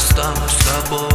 стану с тобой